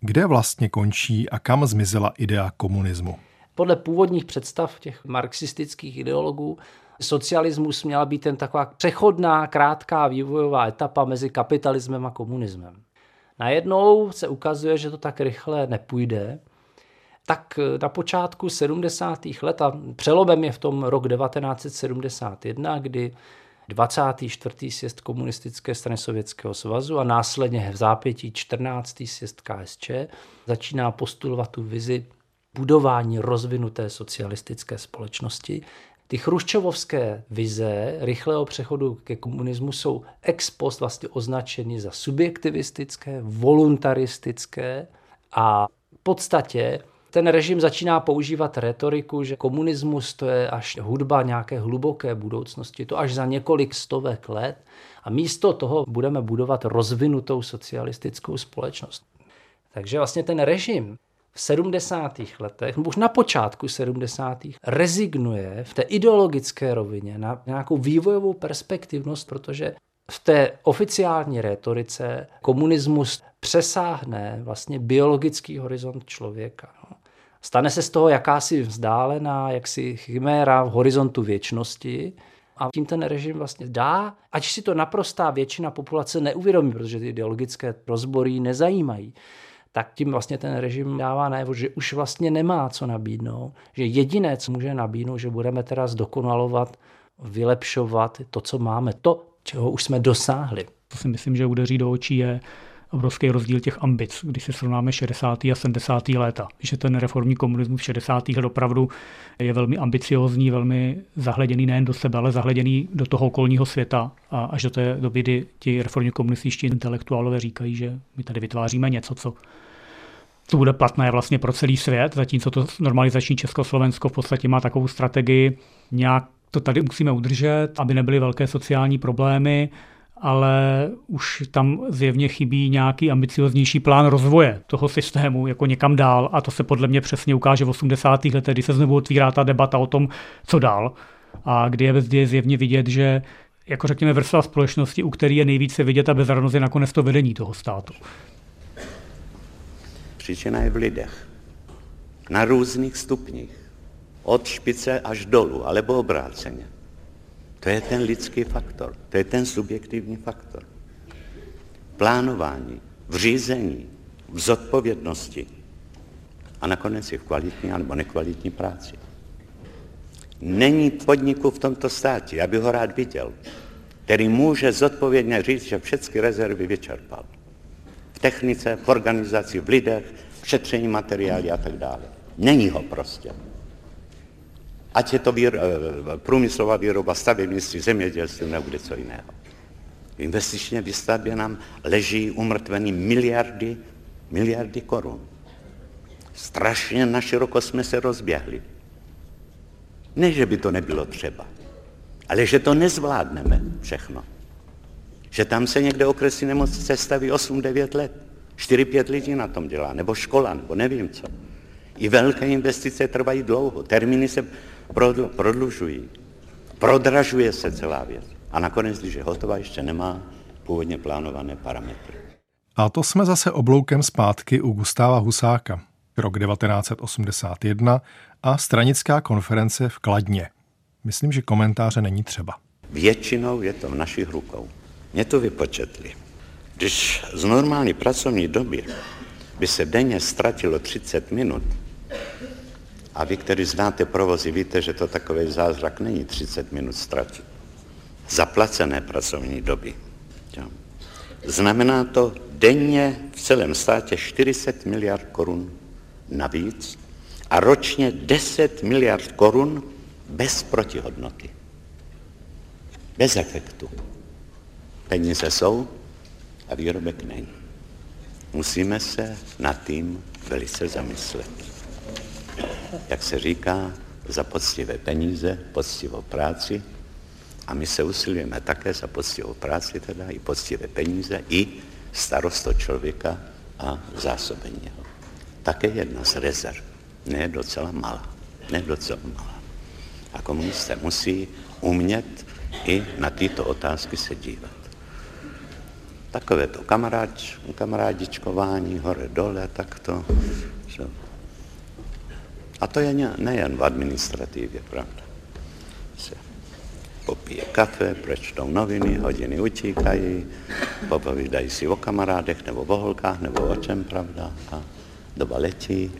kde vlastně končí a kam zmizela idea komunismu?
Podle původních představ těch marxistických ideologů socialismus měla být ten taková přechodná, krátká vývojová etapa mezi kapitalismem a komunismem. Najednou se ukazuje, že to tak rychle nepůjde, tak na počátku 70. let, a přelomem je v tom rok 1971, kdy 24. sjezd komunistické strany Sovětského svazu a následně v zápětí 14. sjezd KSČ začíná postulovat tu vizi budování rozvinuté socialistické společnosti. Ty chruščovovské vize rychlého přechodu ke komunismu jsou ex post vlastně označeny za subjektivistické, voluntaristické a v podstatě ten režim začíná používat retoriku, že komunismus to je až hudba nějaké hluboké budoucnosti, to až za několik stovek let a místo toho budeme budovat rozvinutou socialistickou společnost. Takže vlastně ten režim v 70. letech, nebo už na počátku 70. rezignuje v té ideologické rovině na nějakou vývojovou perspektivnost, protože v té oficiální rétorice komunismus přesáhne vlastně biologický horizont člověka. No. Stane se z toho jakási vzdálená, jaksi chiméra v horizontu věčnosti, a tím ten režim vlastně dá, ať si to naprostá většina populace neuvědomí, protože ty ideologické rozbory nezajímají, tak tím vlastně ten režim dává najevo, že už vlastně nemá co nabídnout, že jediné, co může nabídnout, že budeme teda zdokonalovat, vylepšovat to, co máme, to, čeho už jsme dosáhli.
To si myslím, že udeří do očí je obrovský rozdíl těch ambic, když se srovnáme 60. a 70. léta. Že ten reformní komunismus v 60. let opravdu je velmi ambiciozní, velmi zahleděný nejen do sebe, ale zahleděný do toho okolního světa. A až do té doby, kdy ti reformní komunističtí intelektuálové říkají, že my tady vytváříme něco, co to bude platné vlastně pro celý svět, zatímco to normalizační Československo v podstatě má takovou strategii, nějak to tady musíme udržet, aby nebyly velké sociální problémy, ale už tam zjevně chybí nějaký ambicioznější plán rozvoje toho systému jako někam dál a to se podle mě přesně ukáže v 80. letech, kdy se znovu otvírá ta debata o tom, co dál a kdy je, je zjevně vidět, že jako řekněme vrstva společnosti, u který je nejvíce vidět a bezradnost je nakonec to vedení toho státu.
Příčina je v lidech. Na různých stupních. Od špice až dolů, alebo obráceně. To je ten lidský faktor, to je ten subjektivní faktor. Plánování, v řízení, v zodpovědnosti a nakonec i v kvalitní nebo nekvalitní práci. Není podniku v tomto státě, já bych ho rád viděl, který může zodpovědně říct, že všechny rezervy vyčerpal. V technice, v organizaci, v lidech, v šetření materiály a tak dále. Není ho prostě. Ať je to výro, eh, průmyslová výroba, stavebnictví, zemědělství nebo co jiného. V investičně výstavbě nám leží umrtvený miliardy, miliardy korun. Strašně na široko jsme se rozběhli. Ne, že by to nebylo třeba, ale že to nezvládneme všechno. Že tam se někde okresy nemocnice staví 8-9 let. 4-5 lidí na tom dělá, nebo škola, nebo nevím co. I velké investice trvají dlouho, termíny se prodlužují, prodražuje se celá věc. A nakonec, když je hotová, ještě nemá původně plánované parametry.
A to jsme zase obloukem zpátky u Gustáva Husáka. Rok 1981 a stranická konference v Kladně. Myslím, že komentáře není třeba.
Většinou je to v našich rukou. Mě to vypočetli. Když z normální pracovní doby by se denně ztratilo 30 minut, a vy, kteří znáte provozy, víte, že to takový zázrak není 30 minut ztratit. Zaplacené pracovní doby. Znamená to denně v celém státě 40 miliard korun navíc a ročně 10 miliard korun bez protihodnoty. Bez efektu. Peníze jsou a výrobek není. Musíme se nad tím velice zamyslet. Jak se říká, za poctivé peníze, poctivou práci a my se usilujeme také za poctivou práci, teda i poctivé peníze, i starost o člověka a zásobení jeho. Také jedna z rezerv. Ne docela malá. Ne docela malá. A komunisté musí umět i na tyto otázky se dívat. Takové to kamaráč, kamarádičkování, hore dole, tak to. Že? A to je nejen v administrativě, pravda. Se popije kafe, prečtou noviny, hodiny utíkají, popovídají si o kamarádech nebo o holkách nebo o čem, pravda. A doba letí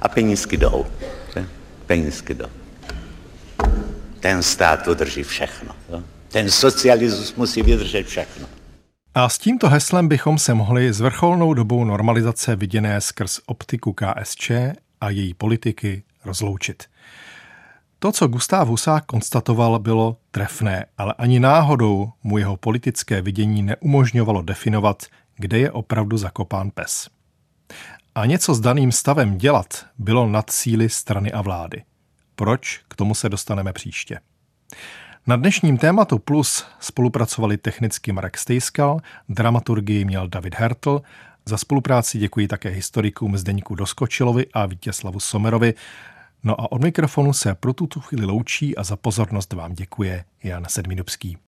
a penízky jdou. Penízky jdou. Ten stát udrží všechno. Ten socialismus musí vydržet všechno.
A s tímto heslem bychom se mohli s vrcholnou dobou normalizace viděné skrz optiku KSČ a její politiky rozloučit. To, co Gustav Husák konstatoval, bylo trefné, ale ani náhodou mu jeho politické vidění neumožňovalo definovat, kde je opravdu zakopán pes. A něco s daným stavem dělat bylo nad síly strany a vlády. Proč? K tomu se dostaneme příště. Na dnešním tématu Plus spolupracovali technicky Marek Stejskal, dramaturgii měl David Hertl, za spolupráci děkuji také historikům Zdeňku Doskočilovi a Vítězslavu Somerovi. No a od mikrofonu se pro tuto chvíli loučí a za pozornost vám děkuje Jan Sedminubský.